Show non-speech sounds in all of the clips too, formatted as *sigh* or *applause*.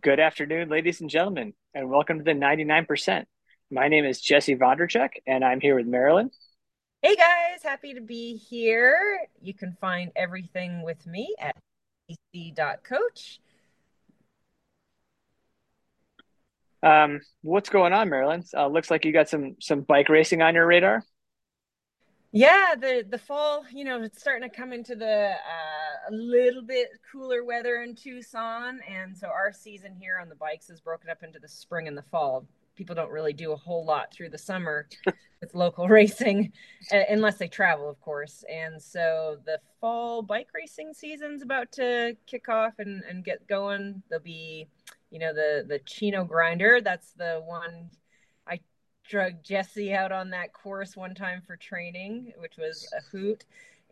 Good afternoon, ladies and gentlemen, and welcome to the 99%. My name is Jesse Vondracek, and I'm here with Marilyn. Hey guys, happy to be here. You can find everything with me at coach. Um, what's going on, Marilyn? Uh, looks like you got some some bike racing on your radar. Yeah, the the fall, you know, it's starting to come into the uh, a little bit cooler weather in Tucson, and so our season here on the bikes is broken up into the spring and the fall. People don't really do a whole lot through the summer *laughs* with local racing, unless they travel, of course. And so the fall bike racing season's about to kick off and, and get going. There'll be, you know, the the Chino Grinder. That's the one drug Jesse out on that course one time for training, which was a hoot.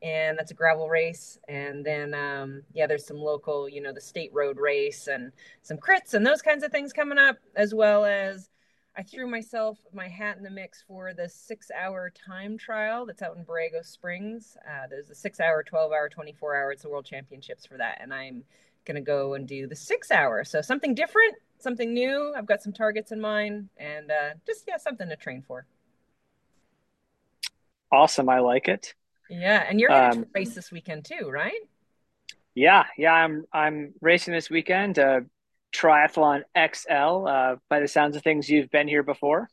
And that's a gravel race. And then, um, yeah, there's some local, you know, the state road race and some crits and those kinds of things coming up, as well as I threw myself my hat in the mix for the six hour time trial that's out in Borrego Springs. Uh, there's a six hour, 12 hour, 24 hour. It's the world championships for that. And I'm going to go and do the six hour. So something different, something new. I've got some targets in mind and uh, just, yeah, something to train for. Awesome. I like it. Yeah. And you're going to um, race this weekend too, right? Yeah. Yeah. I'm, I'm racing this weekend, uh, Triathlon XL. Uh, by the sounds of things, you've been here before.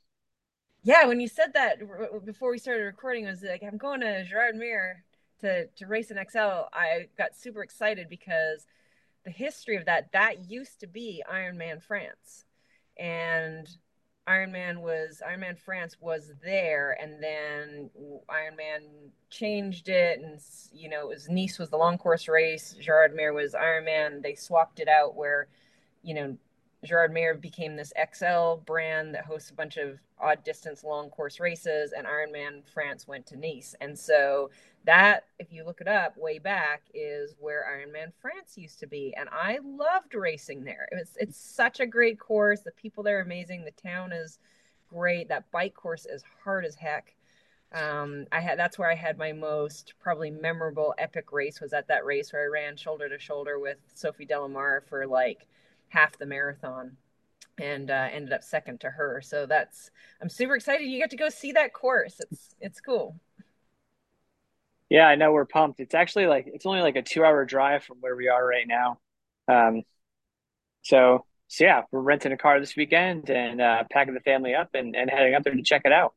Yeah. When you said that before we started recording, I was like, I'm going to Gérardmer to, to race an XL. I got super excited because – the history of that, that used to be Ironman France. And Ironman was Ironman France was there, and then Ironman changed it, and you know, it was Nice was the long course race, Gérardmer was Ironman. They swapped it out where, you know, Gérardmer became this XL brand that hosts a bunch of odd distance long course races, and Ironman France went to Nice. And so that, if you look it up way back, is where Ironman France used to be. And I loved racing there. It was it's such a great course. The people there are amazing. The town is great. That bike course is hard as heck. Um, I had that's where I had my most probably memorable epic race was at that race where I ran shoulder to shoulder with Sophie Delemer for like half the marathon and uh, ended up second to her. So that's I'm super excited. You get to go see that course. It's it's cool. Yeah, I know we're pumped. It's actually like it's only like a two hour drive from where we are right now. Um, so so yeah, we're renting a car this weekend and uh, packing the family up and, and heading up there to check it out.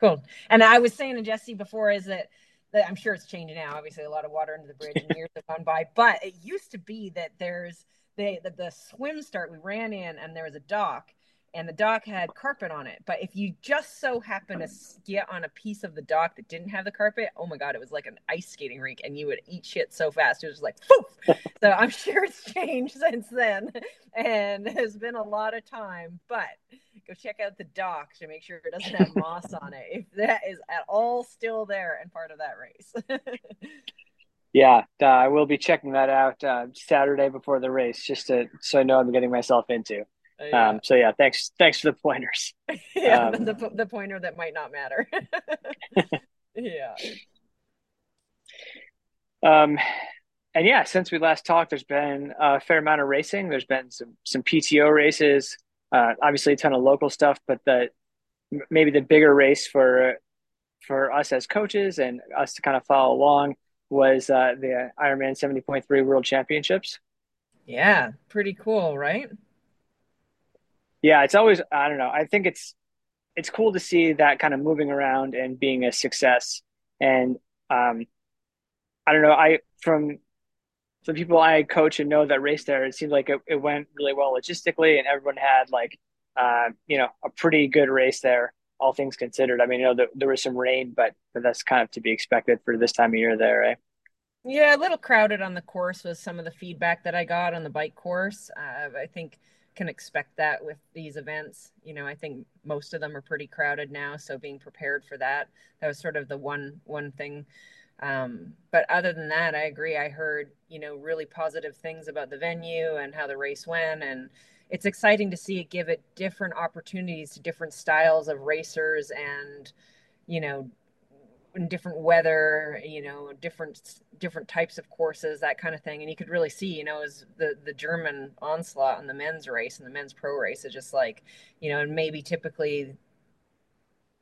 Cool. And I was saying to Jesse before is that that I'm sure it's changing now. Obviously, a lot of water under the bridge and years have gone by, but it used to be that there's they the, the swim start we ran in and there was a dock and the dock had carpet on it. But if you just so happen to get on a piece of the dock that didn't have the carpet, oh my god, it was like an ice skating rink, and you would eat shit so fast. It was like poof. *laughs* so I'm sure it's changed *laughs* since then, and there's been a lot of time. But go check out the dock to make sure it doesn't have *laughs* moss on it. If that is at all still there and part of that race. Yeah, uh, I will be checking that out uh, Saturday before the race, just to so I know I'm getting myself into. Uh, yeah. Um, so yeah, thanks, thanks for the pointers. *laughs* yeah, um, the, the, the pointer that might not matter. *laughs* yeah. Um, and yeah, since we last talked, there's been a fair amount of racing. There's been some some PTO races, uh, obviously a ton of local stuff, but the maybe the bigger race for for us as coaches and us to kind of follow along was uh, the Ironman 70.3 World Championships. Yeah, pretty cool, right? Yeah, it's always I don't know. I think it's it's cool to see that kind of moving around and being a success. And um, I don't know. I from some people I coach and know that race there, it seemed like it, it went really well logistically, and everyone had like uh, you know a pretty good race there all things considered. I mean, you know, the, there was some rain, but, but that's kind of to be expected for this time of year there, right? Yeah, a little crowded on the course was some of the feedback that I got on the bike course. Uh, I think can expect that with these events. You know, I think most of them are pretty crowded now, so being prepared for that that was sort of the one one thing. Um, but other than that, I agree. I heard you know really positive things about the venue and how the race went, and it's exciting to see it give it different opportunities to different styles of racers and you know different weather, you know, different different types of courses, that kind of thing. And you could really see, you know, as the the German onslaught on the men's race and the men's pro race is just like, you know, and maybe typically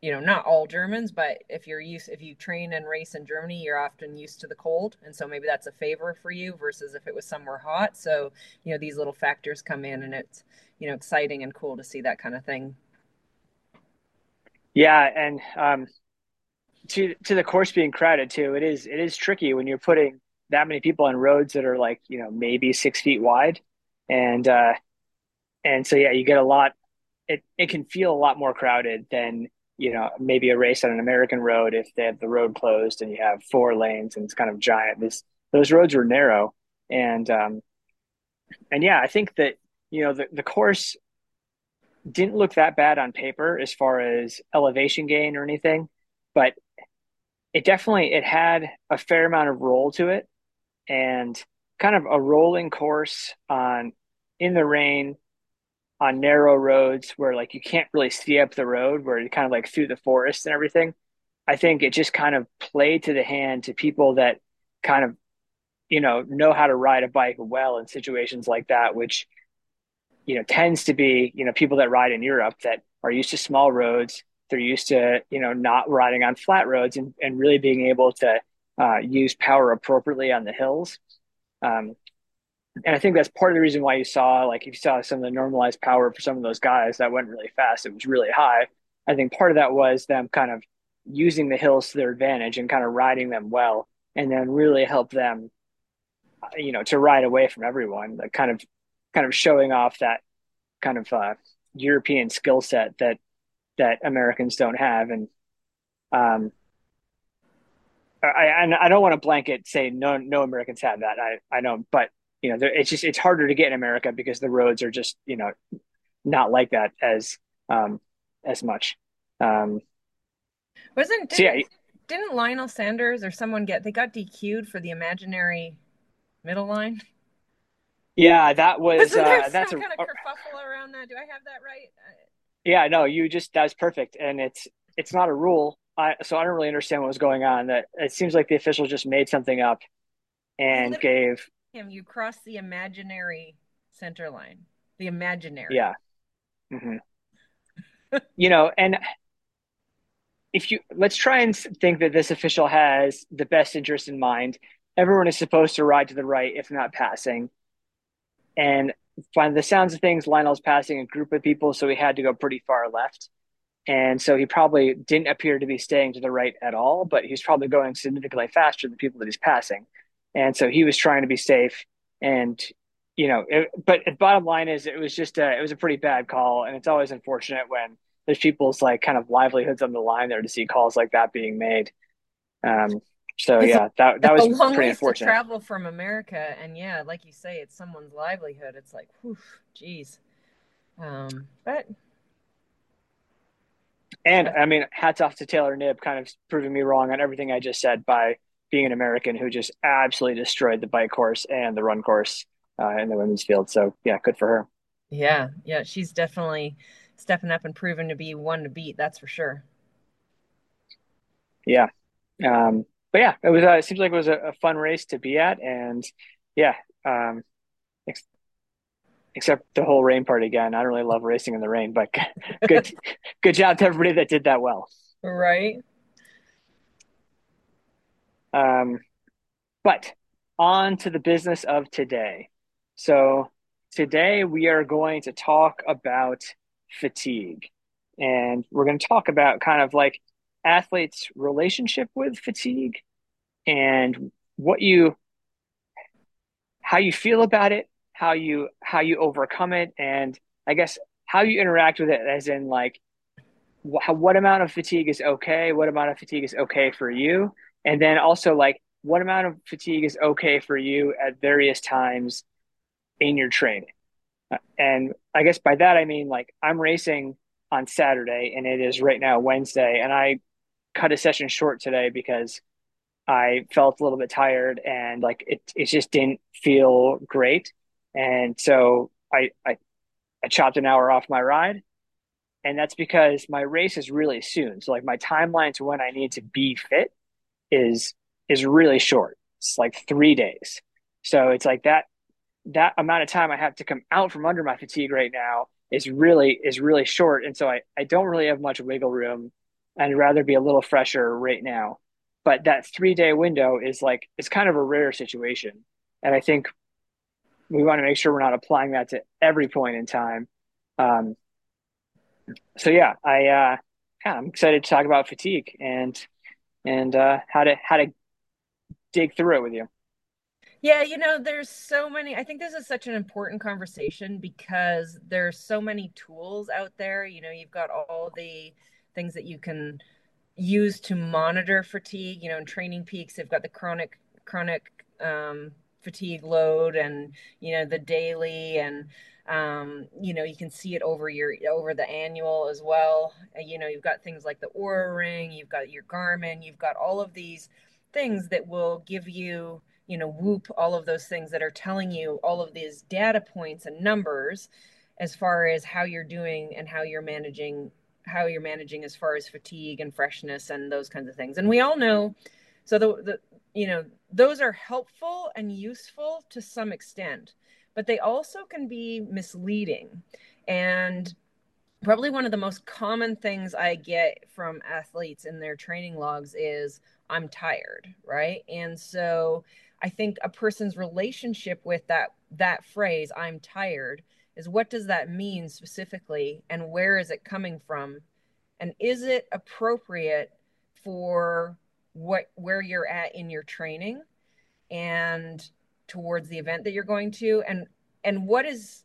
you know not all germans but if you're used if you train and race in germany you're often used to the cold and so maybe that's a favor for you versus if it was somewhere hot so you know these little factors come in and it's you know exciting and cool to see that kind of thing yeah and um to to the course being crowded too it is it is tricky when you're putting that many people on roads that are like you know maybe six feet wide. And uh and so yeah you get a lot it, it can feel a lot more crowded than you know, maybe a race on an American road if they have the road closed and you have four lanes and it's kind of giant. This those roads were narrow, and um, and yeah, I think that you know the the course didn't look that bad on paper as far as elevation gain or anything, but it definitely it had a fair amount of roll to it, and kind of a rolling course on in the rain on narrow roads where like you can't really see up the road where you're kind of like through the forest and everything. I think it just kind of played to the hand to people that kind of you know know how to ride a bike well in situations like that which you know tends to be you know people that ride in europe that are used to small roads they're used to you know not riding on flat roads and, and really being able to uh, use power appropriately on the hills um, and I think that's part of the reason why you saw like if you saw some of the normalized power for some of those guys that went really fast, it was really high. I think part of that was them kind of using the hills to their advantage and kind of riding them well, and then really help them, you know, to ride away from everyone. Like kind of, kind of showing off that kind of uh, European skill set that that Americans don't have, and um, I I don't want to blanket say no no Americans have that. I I know, but you know, it's just it's harder to get in America because the roads are just you know not like that as um, as much. Um, Wasn't didn't, so yeah, didn't Lionel Sanders or someone get they got DQ'd for the imaginary middle line? Yeah, that was uh, that's some a, kind of kerfuffle around that. Do I have that right? Yeah, no, you just that's perfect, and it's it's not a rule. I, so I don't really understand what was going on. That it seems like the official just made something up and gave him, you cross the imaginary center line. The imaginary. Yeah. Mm-hmm. *laughs* you know, and if you let's try and think that this official has the best interest in mind. Everyone is supposed to ride to the right, if not passing. And by the sounds of things, Lionel's passing a group of people, so he had to go pretty far left. And so he probably didn't appear to be staying to the right at all, but he's probably going significantly faster than people that he's passing and so he was trying to be safe. And you know, it, but the bottom line is, it was just a, it was a pretty bad call, and it's always unfortunate when there's people's like kind of livelihoods on the line there to see calls like that being made. Um, so it's yeah, that that was pretty unfortunate. To travel from America, and yeah, like you say, it's someone's livelihood. It's like, whew, geez. Um, but and I mean, hats off to Taylor Knibb, kind of proving me wrong on everything I just said by being an American who just absolutely destroyed the bike course and the run course uh, in the women's field. So yeah, good for her. Yeah, yeah, she's definitely stepping up and proving to be one to beat. That's for sure. Yeah, um, but yeah, it was. Uh, it seems like it was a, a, fun race to be at, and yeah, um, ex- except the whole rain part again. I don't really love racing in the rain, but *laughs* good, *laughs* good job to everybody that did that well. Right. Um, but on to the business of today. So today we are going to talk about fatigue. And we're going to talk about kind of like athletes' relationship with fatigue and what you how you feel about it, how you how you overcome it, and I guess how you interact with it as in like what, what amount of fatigue is okay, what amount of fatigue is okay for you, and then also like what amount of fatigue is okay for you at various times in your training. And I guess by that I mean like I'm racing on Saturday and it is right now Wednesday and I cut a session short today because I felt a little bit tired and like it it just didn't feel great. And so I I, I chopped an hour off my ride. And that's because my race is really soon. So like my timeline to when I need to be fit is is really short. It's like three days. So it's like that that amount of time I have to come out from under my fatigue right now is really is really short. And so I, I don't really have much wiggle room I'd rather be a little fresher right now. But that three day window is like it's kind of a rare situation. And I think we want to make sure we're not applying that to every point in time. Um, so yeah, I uh, yeah, I'm excited to talk about fatigue and and uh, how to how to dig through it with you. Yeah, you know, there's so many. I think this is such an important conversation because there's so many tools out there. You know, you've got all the things that you can use to monitor fatigue. You know, in Training Peaks, they've got the chronic chronic um, fatigue load, and you know the daily, and um, you know you can see it over your over the annual as well. You know, you've got things like the Oura Ring, you've got your Garmin, you've got all of these things that will give you you know whoop all of those things that are telling you all of these data points and numbers as far as how you're doing and how you're managing how you're managing as far as fatigue and freshness and those kinds of things. And we all know so the, the you know those are helpful and useful to some extent but they also can be misleading. And probably one of the most common things i get from athletes in their training logs is i'm tired right? And so I think a person's relationship with that that phrase I'm tired is what does that mean specifically and where is it coming from? And is it appropriate for what where you're at in your training and towards the event that you're going to? And and what is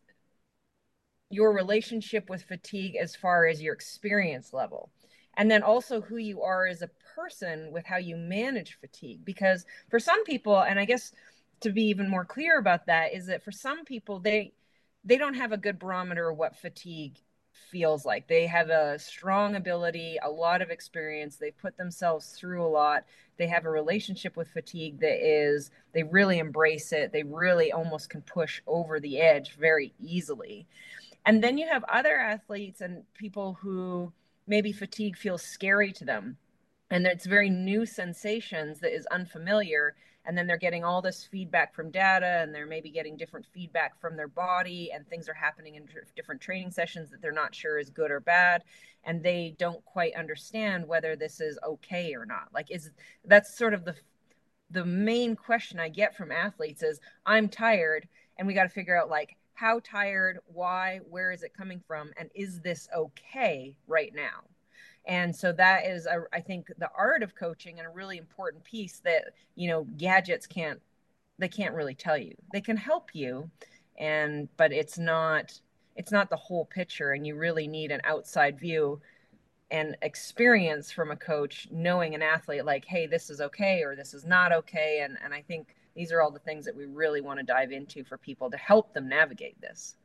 your relationship with fatigue as far as your experience level? And then also who you are as a person with how you manage fatigue because for some people and i guess to be even more clear about that is that for some people they they don't have a good barometer of what fatigue feels like. They have a strong ability a lot of experience. They put themselves through a lot. They have a relationship with fatigue that is they really embrace it. They really almost can push over the edge very easily. And then you have other athletes and people who maybe fatigue feels scary to them. And it's very new sensations that is unfamiliar and then they're getting all this feedback from data and they're maybe getting different feedback from their body and things are happening in different training sessions that they're not sure is good or bad and they don't quite understand whether this is okay or not. Like is that's sort of the the main question i get from athletes is i'm tired and we got to figure out like how tired why where is it coming from and is this okay right now and so that is a, I think the art of coaching and a really important piece that you know gadgets can't they can't really tell you. They can help you and but it's not it's not the whole picture and you really need an outside view and experience from a coach knowing an athlete like hey this is okay or this is not okay and and i think these are all the things that we really want to dive into for people to help them navigate this.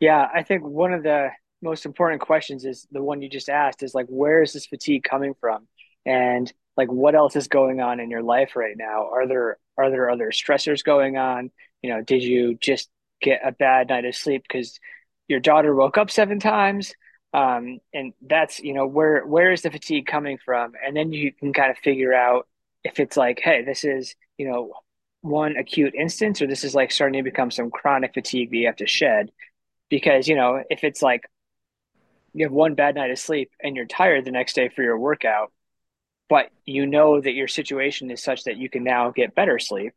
Yeah i think one of the most important questions is the one you just asked is like where is this fatigue coming from? And like what else is going on in your life right now? Are there are there other stressors going on? You know did you just get a bad night of sleep? Because your daughter woke up seven times um, and that's you know where where is the fatigue coming from? And then you can kind of figure out if it's like hey this is you know one acute instance or this is like starting to become some chronic fatigue that you have to shed. Because you know if it's like you have one bad night of sleep and you're tired the next day for your workout, but you know that your situation is such that you can now get better sleep,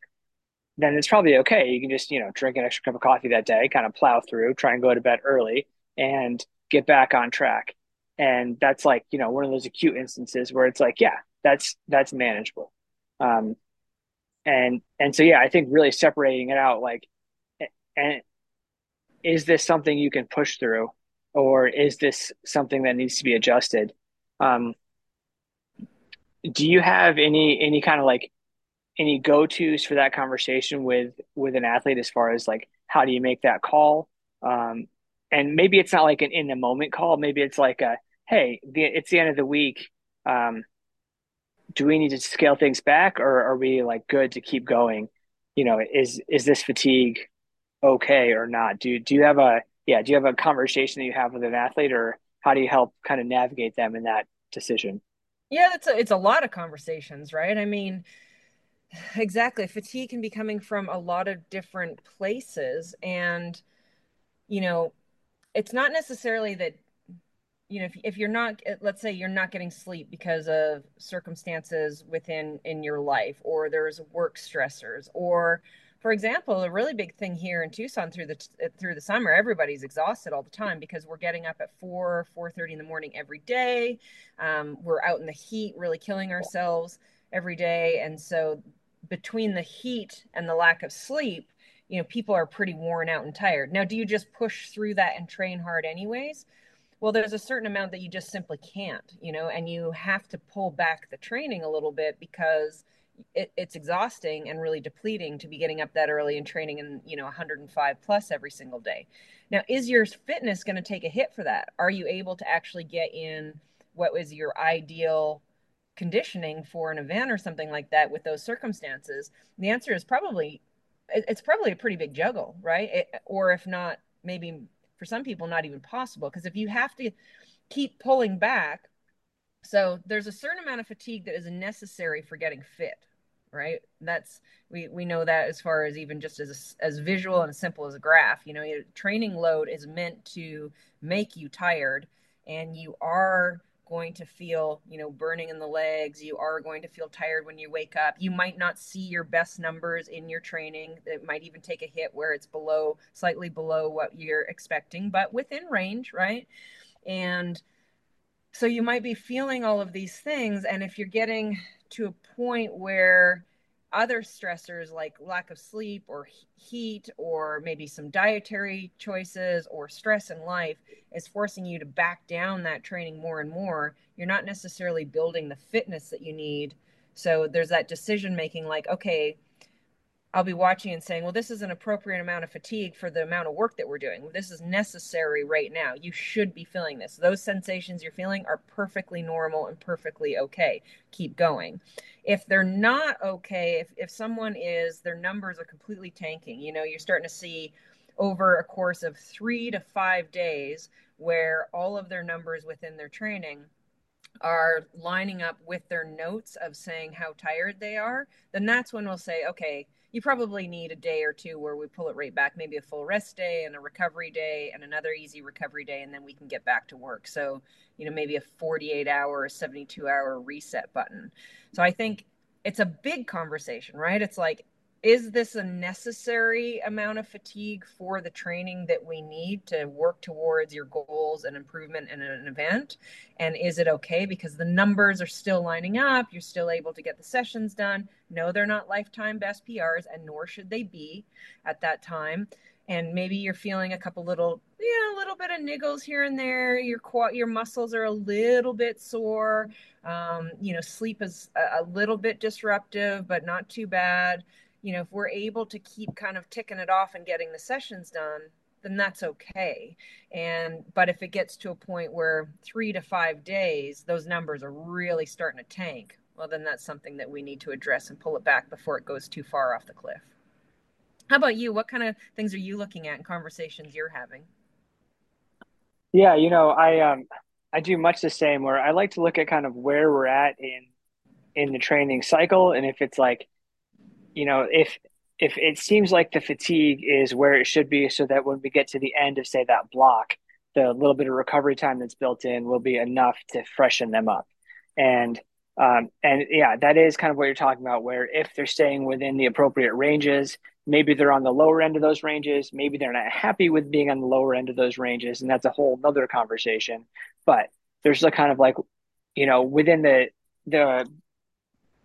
then it's probably okay. You can just, you know, drink an extra cup of coffee that day, kind of plow through, try and go to bed early and get back on track. And that's like, you know, one of those acute instances where it's like, yeah, that's that's manageable. Um and and so yeah, I think really separating it out like and is this something you can push through or is this something that needs to be adjusted? Um, do you have any any kind of like any go-tos for that conversation with with an athlete as far as like how do you make that call? Um, and maybe it's not like an in the moment call. Maybe it's like a hey, the, it's the end of the week. Um, do we need to scale things back, or are we like good to keep going? You know, is is this fatigue okay or not? Do do you have a yeah, do you have a conversation that you have with an athlete, or how do you help kind of navigate them in that decision? Yeah, it's a, it's a lot of conversations, right? I mean, *sighs* exactly. Fatigue can be coming from a lot of different places. And, you know, it's not necessarily that you know if, if you're not eh, let's say you're not getting sleep because of circumstances within in your life or there's work stressors or for example a really big thing here in tucson through the through the summer everybody's exhausted all the time because we're getting up at 4 4.30 in the morning every day. Um, we're out in the heat really killing ourselves every day. And so between the heat and the lack of sleep you know people are pretty worn out and tired. Now do you just push through that and train hard anyways? Well there's a certain amount that you just simply can't you know and you have to pull back the training a little bit because it, it's exhausting and really depleting to be getting up that early and training in you know 105 plus every single day. Now is your fitness going to take a hit for that? Are you able to actually get in what was your ideal conditioning for an event or something like that with those circumstances? And the answer is probably it's probably a pretty big juggle right? It, or if not maybe for some people not even possible. Because if you have to keep pulling back so there's a certain amount of fatigue that is necessary for getting fit right that's we we know that as far as even just as as visual and as simple as a graph you know your training load is meant to make you tired and you are going to feel, you know, burning in the legs. You are going to feel tired when you wake up. You might not see your best numbers in your training. It might even take a hit where it's below, slightly below what you're expecting, but within range, right? And so you might be feeling all of these things. And if you're getting to a point where other stressors like lack of sleep or heat or maybe some dietary choices or stress in life is forcing you to back down that training more and more you're not necessarily building the fitness that you need so there's that decision making like okay I'll be watching and saying, well, this is an appropriate amount of fatigue for the amount of work that we're doing. This is necessary right now. You should be feeling this. Those sensations you're feeling are perfectly normal and perfectly okay. Keep going. If they're not okay, if, if someone is, their numbers are completely tanking, you know, you're starting to see over a course of three to five days where all of their numbers within their training are lining up with their notes of saying how tired they are, then that's when we'll say, okay, you probably need a day or two where we pull it right back, maybe a full rest day and a recovery day and another easy recovery day, and then we can get back to work. So, you know, maybe a 48 hour or 72 hour reset button. So I think it's a big conversation, right? It's like, is this a necessary amount of fatigue for the training that we need to work towards your goals and improvement in an event? And is it okay because the numbers are still lining up? You're still able to get the sessions done. No, they're not lifetime best PRs, and nor should they be at that time. And maybe you're feeling a couple little, yeah, a little bit of niggles here and there. Your your muscles are a little bit sore. Um, you know, sleep is a, a little bit disruptive, but not too bad you know, if we're able to keep kind of ticking it off and getting the sessions done, then that's okay. And but if it gets to a point where 3 to 5 days those numbers are really starting to tank, well then that's something that we need to address and pull it back before it goes too far off the cliff. How about you? What kind of things are you looking at in conversations you're having? Yeah, you know, I um I do much the same where I like to look at kind of where we're at in in the training cycle and if it's like you know, if if it seems like the fatigue is where it should be, so that when we get to the end of say that block, the little bit of recovery time that's built in will be enough to freshen them up. And um, and yeah, that is kind of what you're talking about. Where if they're staying within the appropriate ranges, maybe they're on the lower end of those ranges. Maybe they're not happy with being on the lower end of those ranges, and that's a whole other conversation. But there's a kind of like, you know, within the the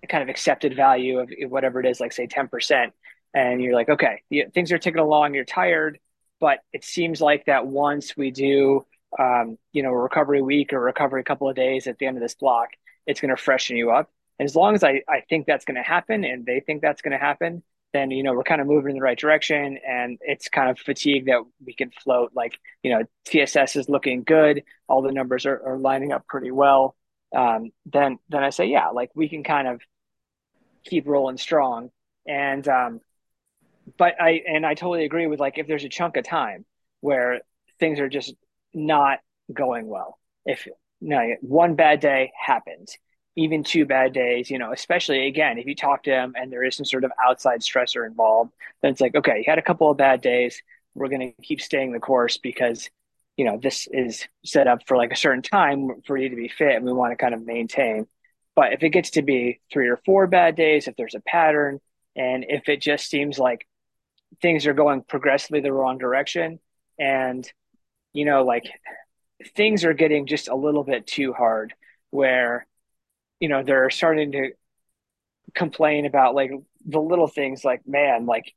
kind of accepted value of whatever it is, like say 10%. And you're like, okay, things are ticking along, you're tired, but it seems like that once we do, um, you know, a recovery week or recovery couple of days at the end of this block, it's going to freshen you up. And as long as I, I think that's going to happen and they think that's going to happen, then, you know, we're kind of moving in the right direction and it's kind of fatigue that we can float. Like, you know, TSS is looking good. All the numbers are, are lining up pretty well. Um, then, then I say, yeah, like we can kind of keep rolling strong. And um, but I and I totally agree with like if there's a chunk of time where things are just not going well. If no, one bad day happens even two bad days, you know, especially again, if you talk to them and there is some sort of outside stressor involved, then it's like, okay, you had a couple of bad days. We're going to keep staying the course because, you know, this is set up for like a certain time for you to be fit and we want to kind of maintain. But if it gets to be three or four bad days, if there's a pattern, and if it just seems like things are going progressively the wrong direction, and, you know, like things are getting just a little bit too hard where you know they're starting to complain about like the little things like man like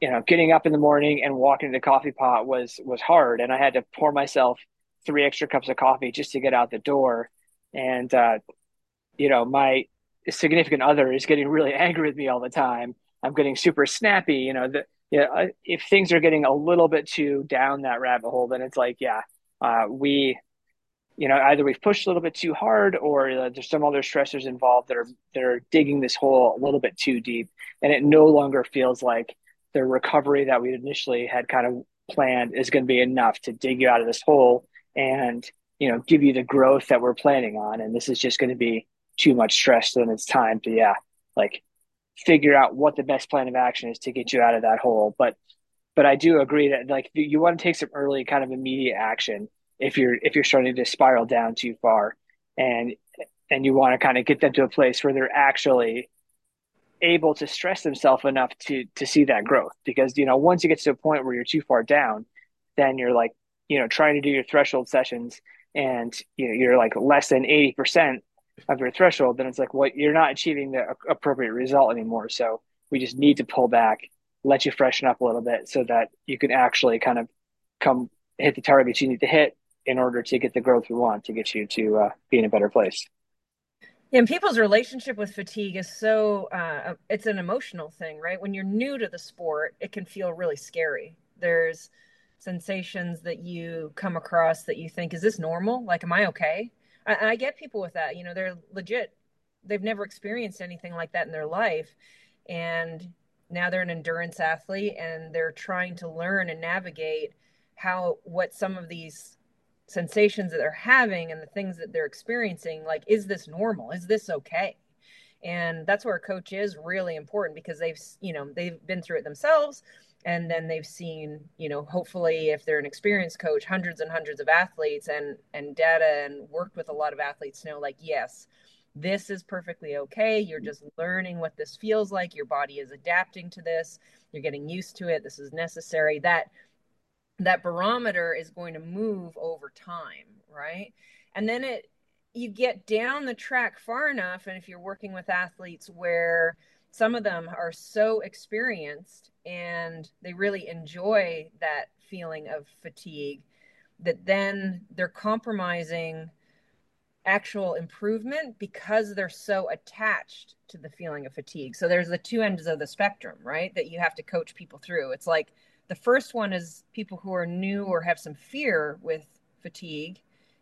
you know getting up in the morning and walking to the coffee pot was was hard and i had to pour myself three extra cups of coffee just to get out the door. And uh you know my significant other is getting really *laughs* angry with me all the time i'm getting super snappy you know the yeah, if things are getting a little bit too down that rabbit hole, then it's like, yeah, uh, we, you know, either we've pushed a little bit too hard, or uh, there's some other stressors involved that are that are digging this hole a little bit too deep, and it no longer feels like the recovery that we initially had kind of planned is going to be enough to dig you out of this hole and you know give you the growth that we're planning on. And this is just going to be too much stress. Then it's time to yeah, like figure out what the best plan of action is to get you out of that hole. But but I do agree that like you want to take some early kind of immediate action if you're if you're starting to spiral down too far and and you want to kind of get them to a place where they're actually able to stress themselves enough to to see that growth because you know once you get to a point where you're too far down then you're like you know trying to do your threshold sessions and you know you're like less than 80% of your threshold then it's like well, you're not achieving the appropriate result anymore so we just need to pull back let you freshen up a little bit so that you can actually kind of come hit the targets you need to hit in order to get the growth we want to get you to uh, be in a better place. Yeah, and people's relationship with fatigue is so uh, it's an emotional thing, right? When you're new to the sport, it can feel really scary. There's sensations that you come across that you think, is this normal? Like, am I okay? I, I get people with that. You know, they're legit. They've never experienced anything like that in their life. And now they're an endurance athlete and they're trying to learn and navigate how what some of these sensations that they're having and the things that they're experiencing like is this normal is this okay and that's where a coach is really important because they've you know they've been through it themselves and then they've seen you know hopefully if they're an experienced coach hundreds and hundreds of athletes and and data and worked with a lot of athletes know like yes this is perfectly okay. You're just learning what this feels like. Your body is adapting to this. You're getting used to it. This is necessary. That that barometer is going to move over time, right? And then it you get down the track far enough and if you're working with athletes where some of them are so experienced and they really enjoy that feeling of fatigue that then they're compromising actual improvement because they're so attached to the feeling of fatigue. So there's the two ends of the spectrum, right? That you have to coach people through. It's like the first one is people who are new or have some fear with fatigue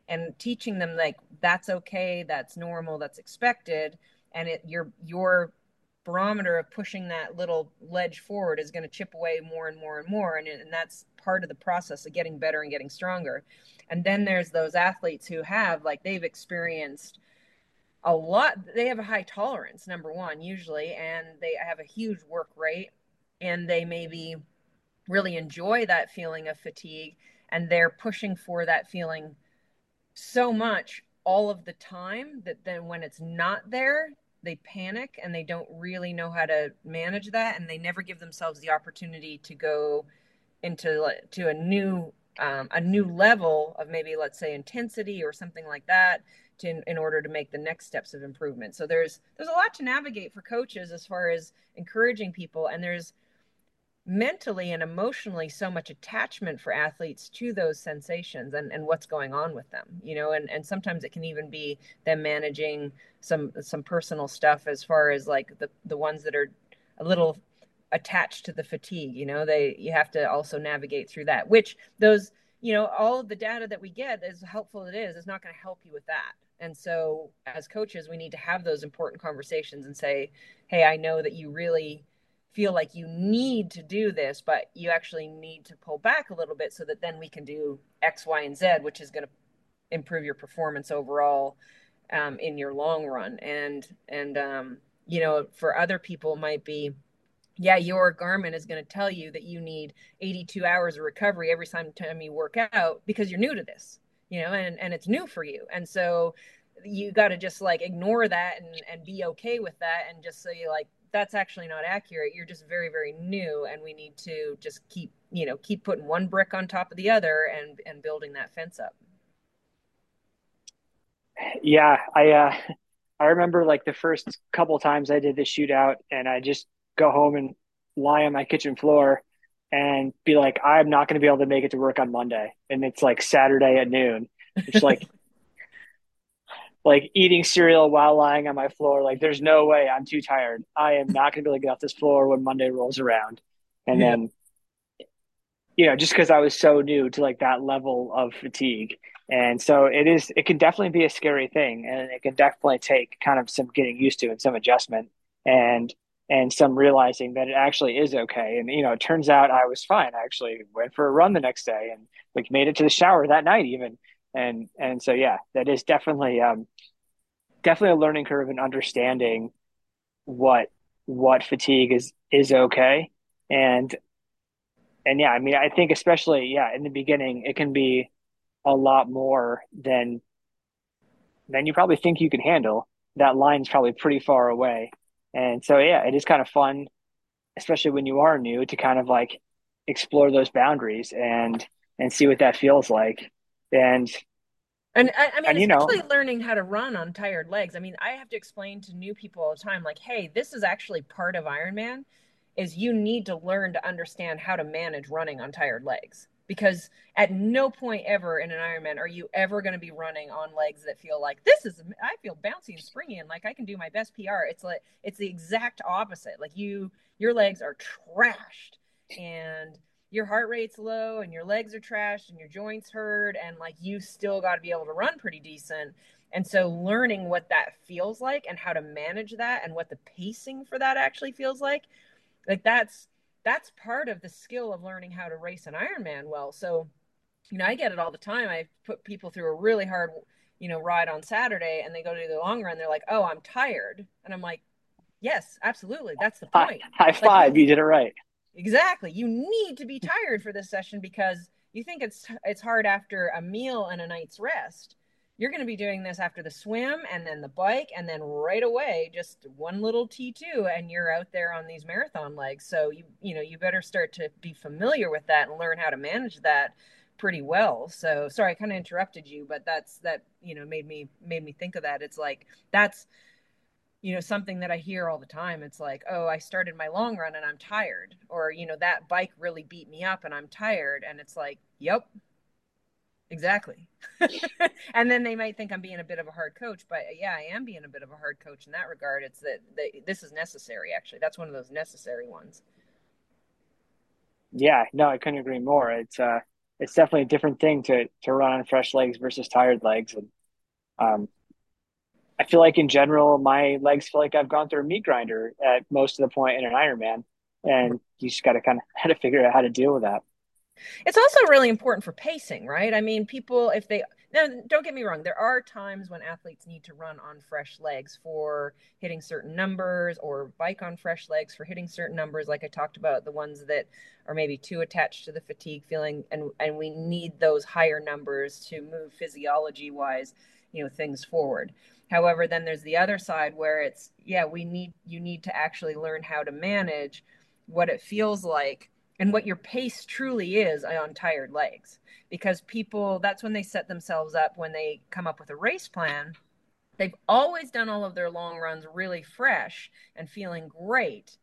and teaching them like that's okay, that's normal, that's expected and it your your barometer of pushing that little ledge forward is going to chip away more and more and more and, and that's part of the process of getting better and getting stronger. And then there's those athletes who have like they've experienced a lot they have a high tolerance number one usually and they have a huge work rate and they maybe really enjoy that feeling of fatigue and they're pushing for that feeling so much all of the time that then when it's not there they panic and they don't really know how to manage that and they never give themselves the opportunity to go into to a new um, a new level of maybe let's say intensity or something like that to, in, in order to make the next steps of improvement. So there's there's a lot to navigate for coaches as far as encouraging people and there's mentally and emotionally so much attachment for athletes to those sensations and, and what's going on with them you know and, and sometimes it can even be them managing some some personal stuff as far as like the the ones that are a little attached to the fatigue you know they you have to also navigate through that which those you know all of the data that we get as helpful it is is not going to help you with that. And so as coaches we need to have those important conversations and say hey i know that you really feel like you need to do this but you actually need to pull back a little bit so that then we can do x y and z which is going to improve your performance overall um, in your long run. And and um, you know, for other people, might be yeah, your Garmin is going to tell you that you need 82 hours of recovery every time you work out because you're new to this, you know, and, and it's new for you. And so you got to just like ignore that and, and be okay with that and just say like, that's actually not accurate. You're just very, very new. And we need to just keep, you know, keep putting one brick on top of the other and, and building that fence up. Yeah. I, uh, I remember like the first couple times I did the shootout and I just go home and lie on my kitchen floor and be like, I'm not going to be able to make it to work on Monday. And it's like Saturday at noon. It's like, *laughs* like eating cereal while lying on my floor. Like, there's no way I'm too tired. I am *laughs* not going to be able to get off this floor when Monday rolls around. And yeah. then, you know, just because I was so new to like that level of fatigue. And so it is, it can definitely be a scary thing and it can definitely take kind of some getting used to and some adjustment. And and some realizing that it actually is okay. And you know, it turns out I was fine. I actually went for a run the next day and like made it to the shower that night even. And and so yeah, that is definitely um definitely a learning curve and understanding what what fatigue is is okay. And and yeah, I mean I think especially yeah, in the beginning it can be a lot more than than you probably think you can handle. That line's probably pretty far away and so, yeah, it is kind of fun, especially when you are new, to kind of like explore those boundaries and and see what that feels like. And and I, I mean, and, especially know, learning how to run on tired legs. I mean, I have to explain to new people all the time, like, hey, this is actually part of Ironman. Is you need to learn to understand how to manage running on tired legs because at no point ever in an Ironman are you ever going to be running on legs that feel like this is I feel bouncy and springy and like I can do my best PR. It's like it's the exact opposite. Like you your legs are trashed and your heart rate's low and your legs are trashed and your joints hurt and like you still got to be able to run pretty decent. And so learning what that feels like and how to manage that and what the pacing for that actually feels like, like that's that's part of the skill of learning how to race an Ironman well. So, you know, I get it all the time. I put people through a really hard, you know, ride on Saturday and they go to the long run. They're like, oh, I'm tired. And I'm like, yes, absolutely. That's the point. High, high five. you did it right. Exactly. You need to be tired for this session because you think it's it's hard after a meal and a night's rest you're going to be doing this after the swim and then the bike and then right away just one little T2 and you're out there on these marathon legs. So you you know, you better start to be familiar with that and learn how to manage that pretty well. So sorry I kind of interrupted you, but that's that you know made me made me think of that. It's like that's you know something that I hear all the time. It's like, "Oh, I started my long run and I'm tired." Or, you know, that bike really beat me up and I'm tired and it's like, "Yep, Exactly. *laughs* and then they might think I'm being a bit of a hard coach, but yeah, I am being a bit of a hard coach in that regard. It's that this is necessary, actually. That's one of those necessary ones. Yeah, no, I couldn't agree more. It's uh, it's definitely a different thing to to run on fresh legs versus tired legs, and um, I feel like in general, my legs feel like I've gone through a meat grinder at most of the point in an Ironman, and you just got to kind *laughs* of how to figure out how to deal with that. It's also really important for pacing, right? I mean, people, if they, now don't get me wrong, there are times when athletes need to run on fresh legs for hitting certain numbers or bike on fresh legs for hitting certain numbers, like I talked about, the ones that are maybe too attached to the fatigue feeling. And, and we need those higher numbers to move physiology wise, you know, things forward. However, then there's the other side where it's, yeah, we need, you need to actually learn how to manage what it feels like and what your pace truly is on tired legs. Because people that's when they set themselves up when they come up with a race plan. They've always done all of their long runs really fresh and feeling great.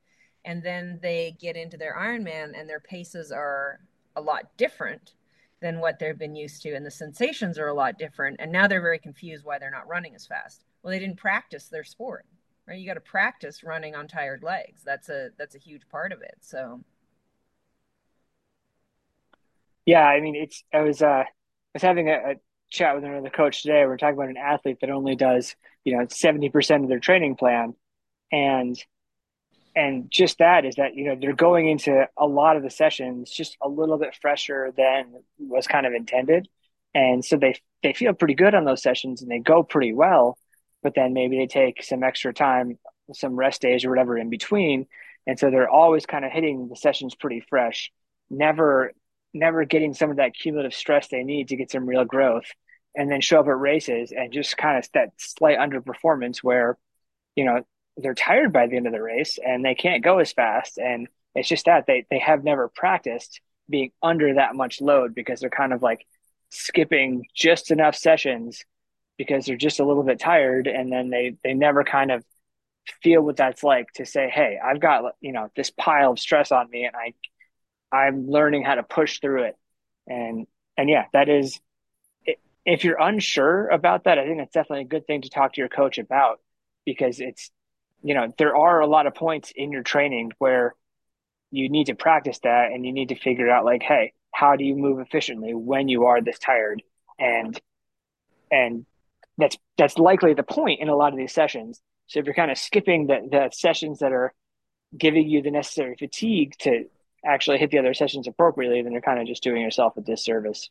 And then they get into their ironman and their paces are a lot different than what they've been used to and the sensations are a lot different and now they're very confused why they're not running as fast. Well they didn't practice their sport right? You got to practice running on tired legs. That's a that's a huge part of it so. Yeah, I mean, it's I was uh, I was having a, a chat with another coach today. We are talking about an athlete that only does you know seventy percent of their training plan, and and just that is that you know they're going into a lot of the sessions just a little bit fresher than was kind of intended, and so they they feel pretty good on those sessions and they go pretty well, but then maybe they take some extra time, some rest days or whatever in between. And so they're always kind of hitting the sessions pretty fresh, never never getting some of that cumulative stress they need to get some real growth and then show up at races and just kind of that slight underperformance where, you know, they're tired by the end of the race and they can't go as fast. And it's just that they, they have never practiced being under that much load because they're kind of like skipping just enough sessions because they're just a little bit tired and then they they never kind of feel what that's like to say hey i've got you know this pile of stress on me and i i'm learning how to push through it and and yeah that is if you're unsure about that i think that's definitely a good thing to talk to your coach about because it's you know there are a lot of points in your training where you need to practice that and you need to figure out like hey how do you move efficiently when you are this tired? And and that's that's likely the point in a lot of these sessions. So if you're kind of skipping the the sessions that are giving you the necessary fatigue to actually hit the other sessions appropriately then you're kind of just doing yourself a disservice.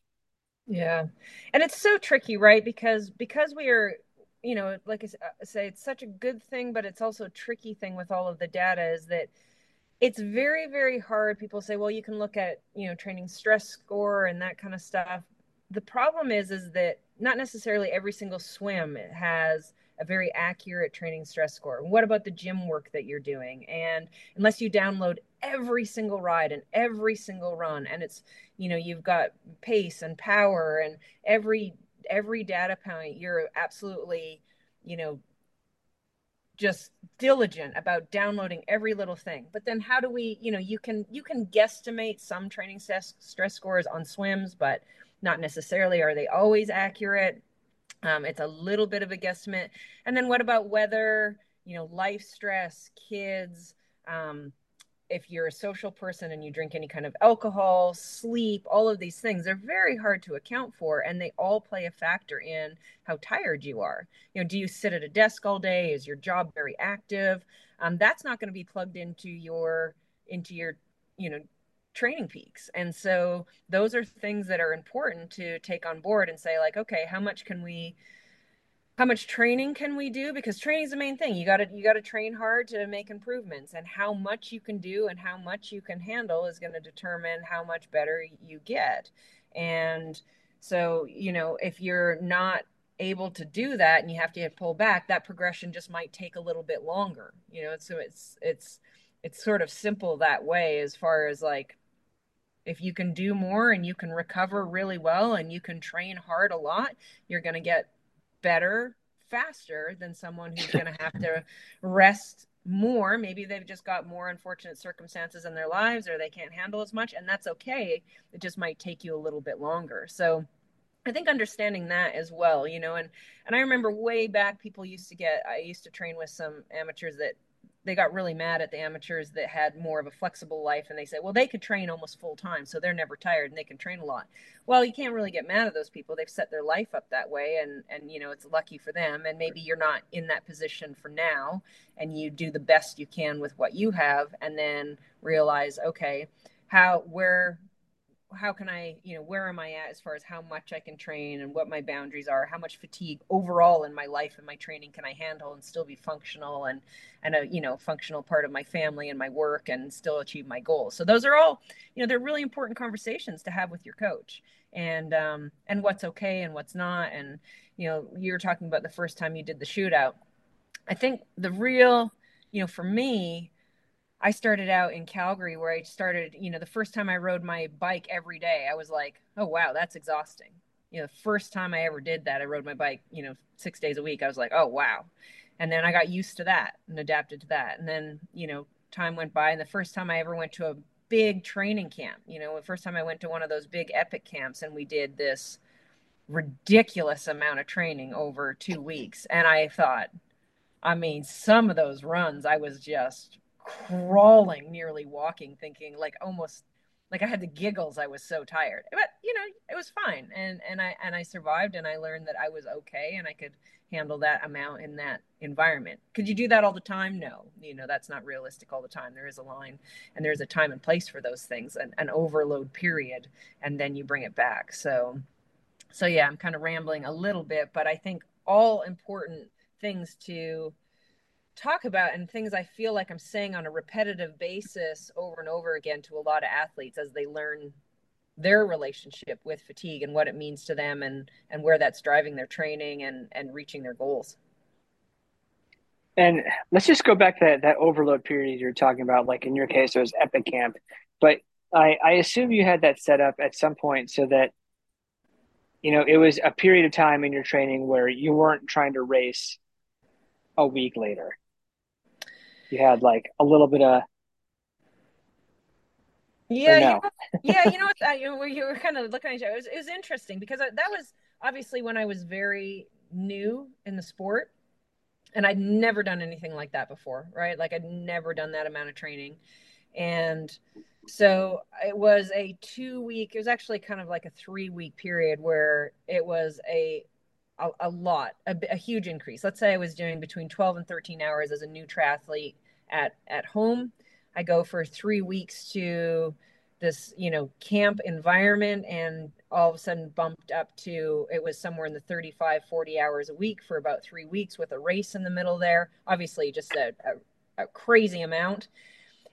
Yeah. And it's so tricky right? Because because we are you know like i uh, say it's such a good thing but it's also a tricky thing with all of the data is that it's very very hard people say well you can look at you know training stress score and that kind of stuff the problem is is that not necessarily every single swim has a very accurate training stress score. What about the gym work that you're doing? And unless you download every single ride and every single run and it's you know you've got pace and power and every every data point you're absolutely you know just diligent about downloading every little thing. But then how do we you know you can you can guesstimate some training stress, stress scores on swims but not necessarily are they always accurate. Um, it's a little bit of a guesstimate. And then what about weather you know life stress kids um, if you're a social person and you drink any kind of alcohol, sleep, all of these things, they're very hard to account for and they all play a factor in how tired you are. You know, do you sit at a desk all day? Is your job very active? Um, that's not going to be plugged into your into your, you know, TrainingPeaks. And so those are things that are important to take on board and say like, okay, how much can we how much training can we do? Because training is the main thing. You got to you got to train hard to make improvements and how much you can do and how much you can handle is going to determine how much better you get. And so you know if you're not able to do that and you have to pull back that progression just might take a little bit longer you know? So it's it's it's sort of simple that way as far as like if you can do more and you can recover really well and you can train hard a lot you're going to get better faster than someone who's going to have to rest more. Maybe they've just got more unfortunate circumstances in their lives or they can't handle as much, and that's okay. It just might take you a little bit longer. So, I think understanding that as well, you know, and and I remember way back people used to get I used to train with some amateurs that they got really mad at the amateurs that had more of a flexible life and they said well they could train almost full time so they're never tired and they can train a lot. Well you can't really get mad at those people. They've set their life up that way and and you know it's lucky for them and maybe you're not in that position for now and you do the best you can with what you have and then realize okay how where how can I, you know, where am I at as far as how much I can train and what my boundaries are, how much fatigue overall in my life and my training can I handle and still be functional and and a you know functional part of my family and my work and still achieve my goals. So those are all, you know, they're really important conversations to have with your coach and um and what's okay and what's not and you know you're talking about the first time you did the shootout. I think the real, you know, for me, I started out in Calgary where I started, you know, the first time I rode my bike every day, I was like, oh, wow, that's exhausting. You know, the first time I ever did that, I rode my bike, you know, six days a week. I was like, oh, wow. And then I got used to that and adapted to that. And then, you know, time went by. And the first time I ever went to a big training camp, you know, the first time I went to one of those big epic camps and we did this ridiculous amount of training over two weeks. And I thought, I mean, some of those runs, I was just crawling, nearly walking, thinking like almost like I had the giggles. I was so tired, but you know, it was fine, and and I and I survived, and I learned that I was okay, and I could handle that amount in that environment. Could you do that all the time? No, you know, that's not realistic all the time. There is a line, and there's a time and place for those things, an, an overload period, and then you bring it back. So, so yeah, I'm kind of rambling a little bit, but I think all important things to talk about and things I feel like I'm saying on a repetitive basis over and over again to a lot of athletes as they learn their relationship with fatigue and what it means to them and and where that's driving their training and and reaching their goals. And let's just go back to that, that overload period you're talking about. Like in your case, it was Epic Camp, but I, I assume you had that set up at some point so that you know it was a period of time in your training where you weren't trying to race a week later. You had like a little bit of yeah, no? you know, yeah. You know what? You were kind of looking at each other. It was, it was interesting because I, that was obviously when I was very new in the sport, and I'd never done anything like that before. Right? Like I'd never done that amount of training, and so it was a two week. It was actually kind of like a three week period where it was a a, a lot, a, a huge increase. Let's say I was doing between twelve and thirteen hours as a new triathlete at at home I go for three weeks to this, you know, camp environment and all of a sudden bumped up to it was somewhere in the 35, 40 hours a week for about three weeks with a race in the middle there. Obviously, just a, a, a crazy amount.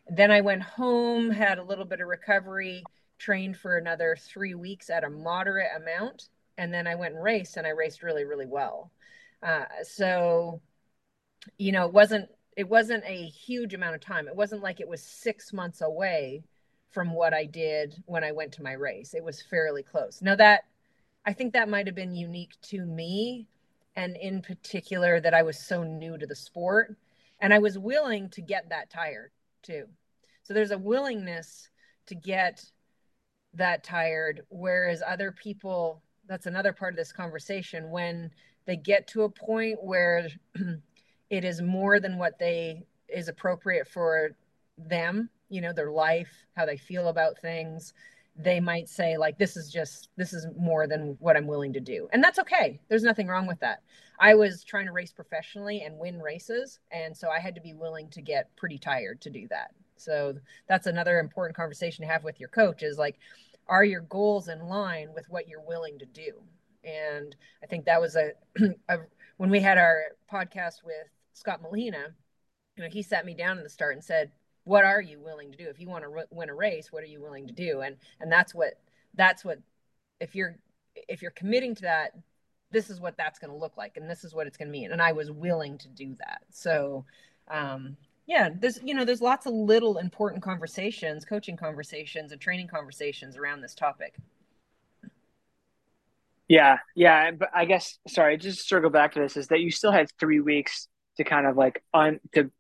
Then I went home, had a little bit of recovery, trained for another three weeks at a moderate amount. And then I went and raced, and I raced really, really well. Uh, so, you know, it wasn't it wasn't a huge amount of time. It wasn't like it was six months away from what I did when I went to my race. It was fairly close. Now that I think that might have been unique to me and in particular that I was so new to the sport and I was willing to get that tired too. So there's a willingness to get that tired whereas other people that's another part of this conversation when they get to a point where *clears throat* it is more than what they is appropriate for them you know their life how they feel about things they might say like this is just this is more than what i'm willing to do. And that's okay. There's nothing wrong with that. I was trying to race professionally and win races and so i had to be willing to get pretty tired to do that. So that's another important conversation to have with your coach is like are your goals in line with what you're willing to do and i think that was a, *clears throat* a when we had our podcast with Scott Molina, you know, he sat me down in the start and said, "What are you willing to do? If you want to r- win a race, what are you willing to do?" And and that's what that's what if you're if you're committing to that, this is what that's going to look like, and this is what it's going to mean. And I was willing to do that. So, um, yeah, there's you know there's lots of little important conversations, coaching conversations, and training conversations around this topic. Yeah, yeah, but I guess sorry, just circle back to this is that you still had three weeks to kind of like un to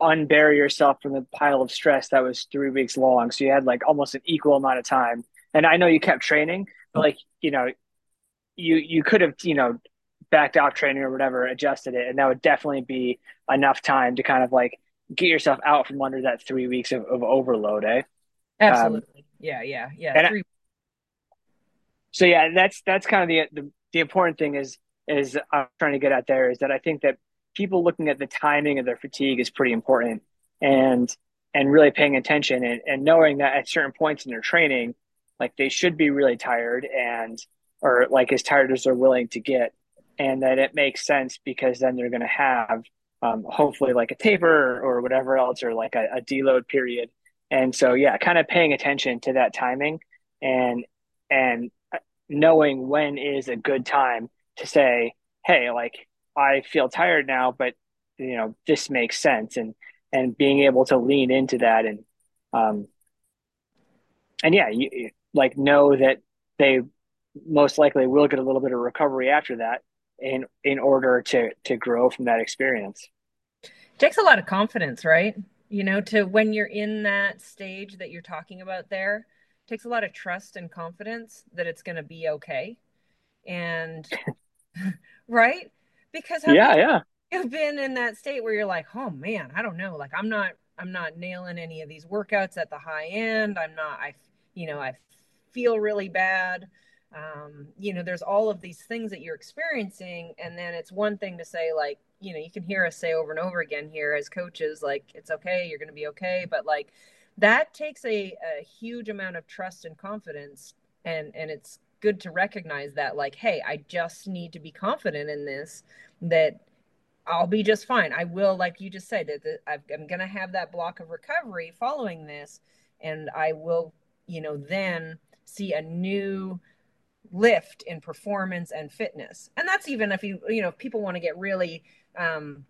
unbury yourself from the pile of stress that was three weeks long. So you had like almost an equal amount of time. And I know you kept training, but mm-hmm. like, you know, you you could have, you know, backed off training or whatever, adjusted it, and that would definitely be enough time to kind of like get yourself out from under that three weeks of, of overload, eh? Absolutely. Um, yeah, yeah, yeah. Three- I, so yeah, that's that's kind of the, the the important thing is is I'm trying to get at there is that I think that people looking at the timing of their fatigue is pretty important and and really paying attention and, and knowing that at certain points in their training like they should be really tired and or like as tired as they're willing to get and that it makes sense because then they're going to have um, hopefully like a taper or, whatever else or like a, a deload period. And so yeah kind of paying attention to that timing and and knowing when is a good time to say hey like I feel tired now, but you know, this makes sense. And and being able to lean into that and um and yeah, you like know that they most likely will get a little bit of recovery after that in in order to to grow from that experience. It takes a lot of confidence, right? You know, to when you're in that stage that you're talking about there, takes a lot of trust and confidence that it's going to be okay. And *laughs* right? because yeah, yeah, you've been in that state where you're like, oh man, I don't know, like I'm not, I'm not nailing any of these workouts at the high end. I'm not, I, you know, I feel really bad. Um, you know, there's all of these things that you're experiencing, and then it's one thing to say like, you know, you can hear us say over and over again here as coaches, like it's okay, you're going to be okay, but like that takes a, a huge amount of trust and confidence and and it's good to recognize that like hey i just need to be confident in this that I'll be just fine. I will, like you just said, that I'm going to have that block of recovery following this, and I will, you know, then see a new lift in performance and fitness. And that's even if you, you know, if people want to get really, um,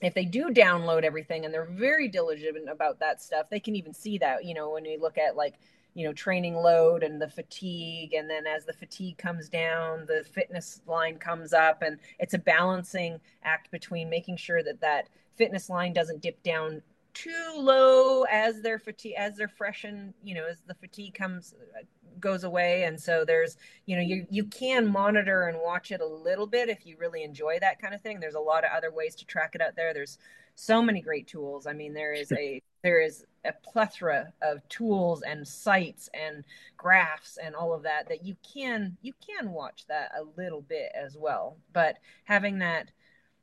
if they do download everything and they're very diligent about that stuff, they can even see that, you know, when you look at like you know training load and the fatigue and then as the fatigue comes down the fitness line comes up and it's a balancing act between making sure that that fitness line doesn't dip down too low as their fatigue as they're freshen you know as the fatigue comes uh, goes away. And so there's you know you you can monitor and watch it a little bit if you really enjoy that kind of thing. There's a lot of other ways to track it out there. There's so many great tools. I mean there is a there is a plethora of tools and sites and graphs and all of that that you can you can watch that a little bit as well. But having that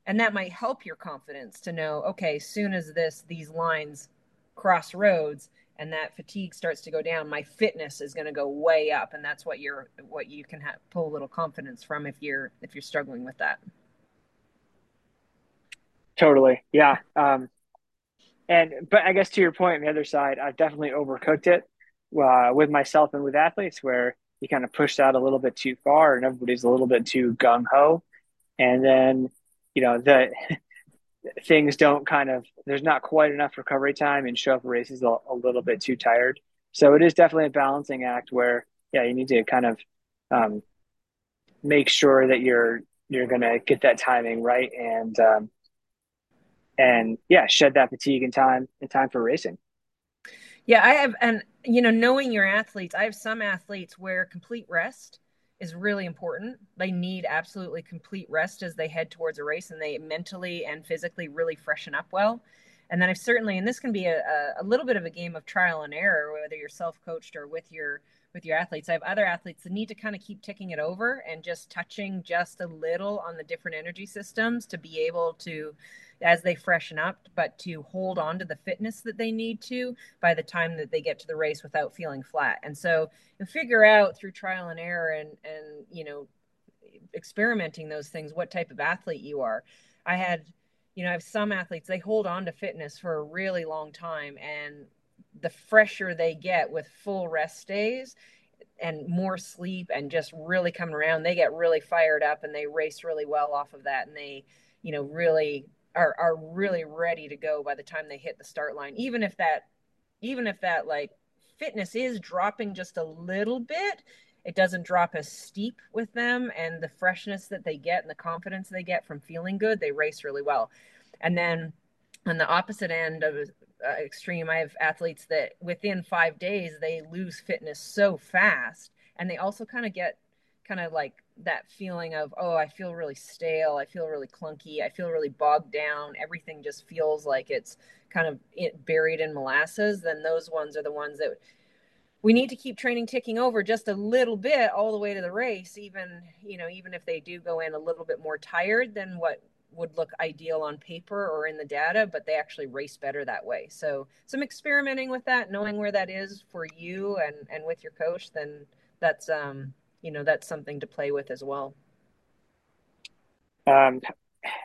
and that might help your confidence to know okay soon as this these lines cross roads and that fatigue starts to go down my fitness is going to go way up. And that's what you're what you can have, pull a little confidence from if you're if you're struggling with that. Totally. Yeah um and but i guess to your point on the other side i've definitely overcooked it uh, with myself and with athletes where you kind of pushed out a little bit too far and everybody's a little bit too gung-ho. And then you know the *laughs* things don't kind of there's not quite enough recovery time and show up races a, a, little bit too tired. So it is definitely a balancing act where yeah you need to kind of um, make sure that you're you're gonna get that timing right and um, and yeah shed that fatigue in time in time for racing. Yeah, I have and you know knowing your athletes, I have some athletes where complete rest is really important. They need absolutely complete rest as they head towards a race and they mentally and physically really freshen up well. And then I've certainly, and this can be a, a little bit of a game of trial and error, whether you're self-coached or with your with your athletes. I have other athletes that need to kind of keep ticking it over and just touching just a little on the different energy systems to be able to as they freshen up, but to hold on to the fitness that they need to by the time that they get to the race without feeling flat. And so you figure out through trial and error and and you know experimenting those things what type of athlete you are. I had you know, I have some athletes they hold on to fitness for a really long time and the fresher they get with full rest days and more sleep and just really coming around, they get really fired up and they race really well off of that. And they, you know, really are are really ready to go by the time they hit the start line. Even if that even if that like fitness is dropping just a little bit it doesn't drop as steep with them. And the freshness that they get and the confidence they get from feeling good they race really well. And then on the opposite end of Uh, extreme. I have athletes that within five days they lose fitness so fast. And they also kind of get kind of like that feeling of oh i feel really stale. I feel really clunky. I feel really bogged down. Everything just feels like it's kind of eh, buried in molasses. Then those ones are the ones that we need to keep training ticking over just a little bit all the way to the race even you know even if they do go in a little bit more tired than what would look ideal on paper or in the data but they actually race better that way so some experimenting with that knowing where that is for you and and with your coach then that's um you know that's something to play with as well. Um,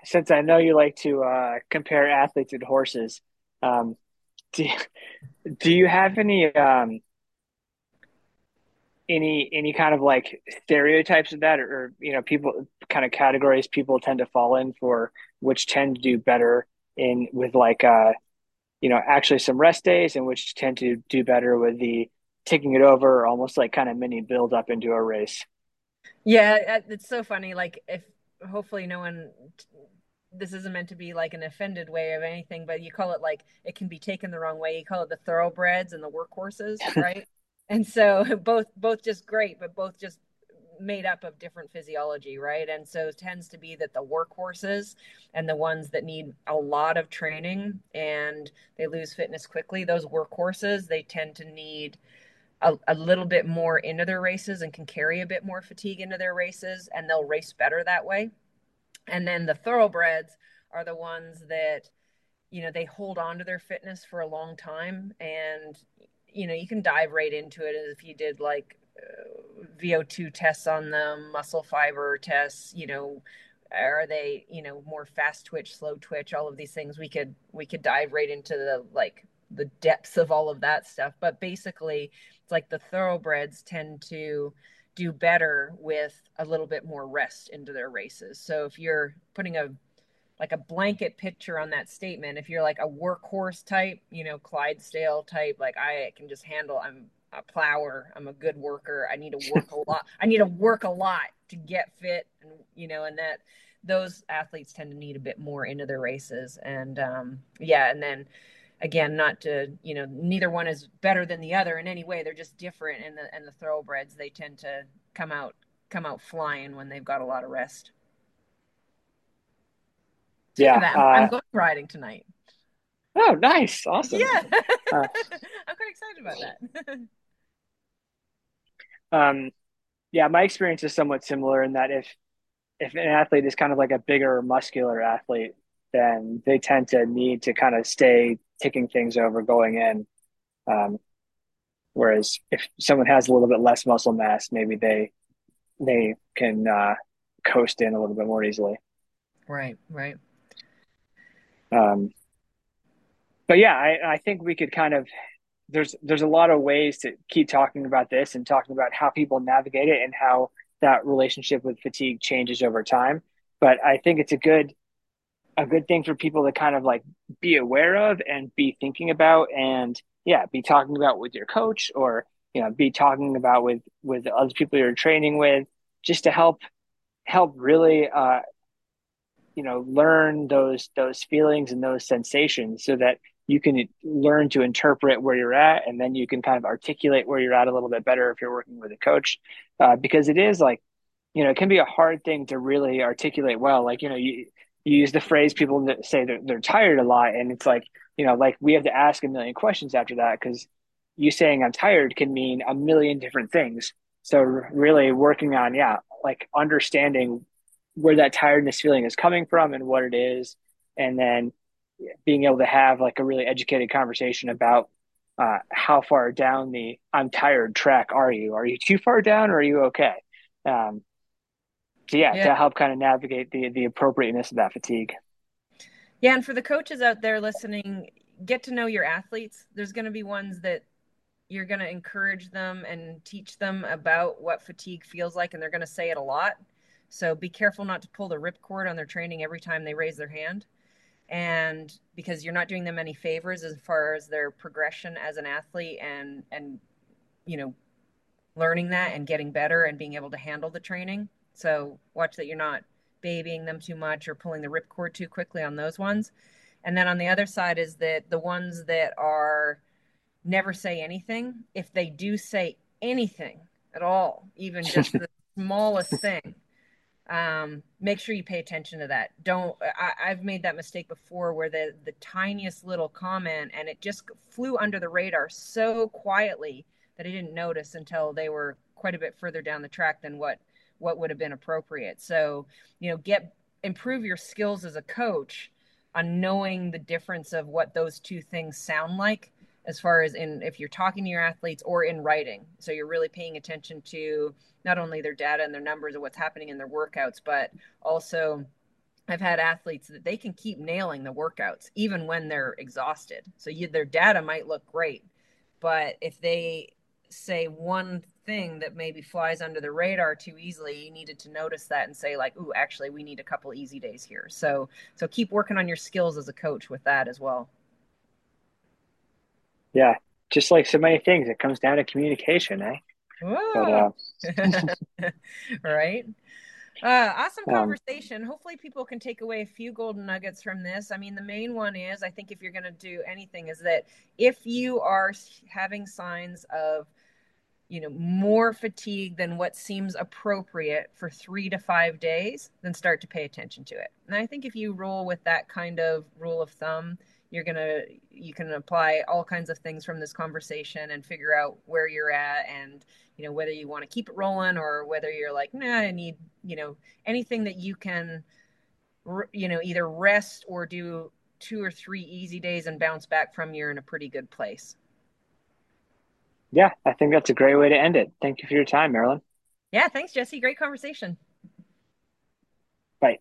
since I know you like to uh, compare athletes and horses, um, do do you have any um, any any kind of like stereotypes of that, or, or you know, people kind of categories people tend to fall in for, which tend to do better in with like uh, you know, actually some rest days, and which tend to do better with the taking it over, almost like kind of mini build up into a race. Yeah, it's so funny. Like if hopefully no one this isn't meant to be like an offended way of anything, but you call it like it can be taken the wrong way. You call it the thoroughbreds and the workhorses, *laughs* right? And so *laughs* both both just great, but both just made up of different physiology, right? And so it tends to be that the workhorses and the ones that need a lot of training and they lose fitness quickly, those workhorses, they tend to need a, a, little bit more into their races and can carry a bit more fatigue into their races and they'll race better that way and then the thoroughbreds are the ones that you know they hold on to their fitness for a long time and you know you can dive right into it as if you did like uh, vo2 tests on them muscle fiber tests you know are they you know more fast twitch slow twitch all of these things. We could we could dive right into the like the depths of all of that stuff. But basically it's like the thoroughbreds tend to do better with a little bit more rest into their races. So if you're putting a like a blanket picture on that statement. If you're like a workhorse type you know clydesdale type like i can just handle i'm a plower i'm a good worker i need to *laughs* work a lot i need to work a lot to get fit and you know and that those athletes tend to need a bit more into their races and um, yeah and then again not to you know neither one is better than the other in any way they're just different and the and the thoroughbreds they tend to come out come out flying when they've got a lot of rest yeah uh, i'm going riding tonight oh nice awesome yeah uh, *laughs* i'm quite excited about that *laughs* um yeah, my experience is somewhat similar in that if if an athlete is kind of like a bigger muscular athlete, then they tend to need to kind of stay ticking things over going in. Um, whereas if someone has a little bit less muscle mass, maybe they they can uh, coast in a little bit more easily. Right, right. Um, but yeah, I, I think we could kind of there's there's a lot of ways to keep talking about this and talking about how people navigate it and how that relationship with fatigue changes over time. But I think it's a good a good thing for people to kind of like be aware of and be thinking about and yeah, be talking about with your coach or you know, be talking about with with other people you're training with just to help help really uh you know learn those those feelings and those sensations so that you can learn to interpret where you're at and then you can kind of articulate where you're at a little bit better if you're working with a coach. Uh, because it is like you know it can be a hard thing to really articulate well. Like you know you, you use the phrase people say they're, they're tired a lot and it's like you know like we have to ask a million questions after that because you saying i'm tired can mean a million different things. So really working on yeah like understanding where that tiredness feeling is coming from and what it is and then being able to have like a really educated conversation about uh, how far down the I'm tired track are you? Are you too far down or are you okay? Um, so yeah, yeah, to help kind of navigate the the appropriateness of that fatigue. Yeah, and for the coaches out there listening, get to know your athletes. There's going to be ones that you're going to encourage them and teach them about what fatigue feels like, and they're going to say it a lot. So be careful not to pull the ripcord on their training every time they raise their hand. And because you're not doing them any favors as far as their progression as an athlete and and you know learning that and getting better and being able to handle the training. So watch that you're not babying them too much or pulling the ripcord too quickly on those ones. And then on the other side is that the ones that are never say anything if they do say anything at all even just *laughs* the smallest thing um, make sure you pay attention to that. Don't. I, have made that mistake before, where the the tiniest little comment and it just flew under the radar so quietly that I didn't notice until they were quite a bit further down the track than what what would have been appropriate. So you know, get improve your skills as a coach on knowing the difference of what those two things sound like as far as in if you're talking to your athletes or in writing. So you're really paying attention to not only their data and their numbers of what's happening in their workouts, but also I've had athletes that they can keep nailing the workouts even when they're exhausted. So you, their data might look great, but if they say one thing that maybe flies under the radar too easily, you needed to notice that and say like, "Ooh, actually, we need a couple easy days here." So so keep working on your skills as a coach with that as well. Yeah, just like so many things, it comes down to communication, eh? But, uh... *laughs* right. Uh, awesome um, conversation. Um, Hopefully, people can take away a few golden nuggets from this. I mean, the main one is I think if you're going to do anything, is that if you are having signs of you know more fatigue than what seems appropriate for three to five days then start to pay attention to it and i think if you roll with that kind of rule of thumb you're gonna you can apply all kinds of things from this conversation and figure out where you're at and you know whether you want to keep it rolling or whether you're like nah i need you know anything that you can you know either rest or do two or three easy days and bounce back from you're in a pretty good place. Yeah i think that's a great way to end it. Thank you for your time marilyn. Yeah thanks jesse. Great conversation. Bye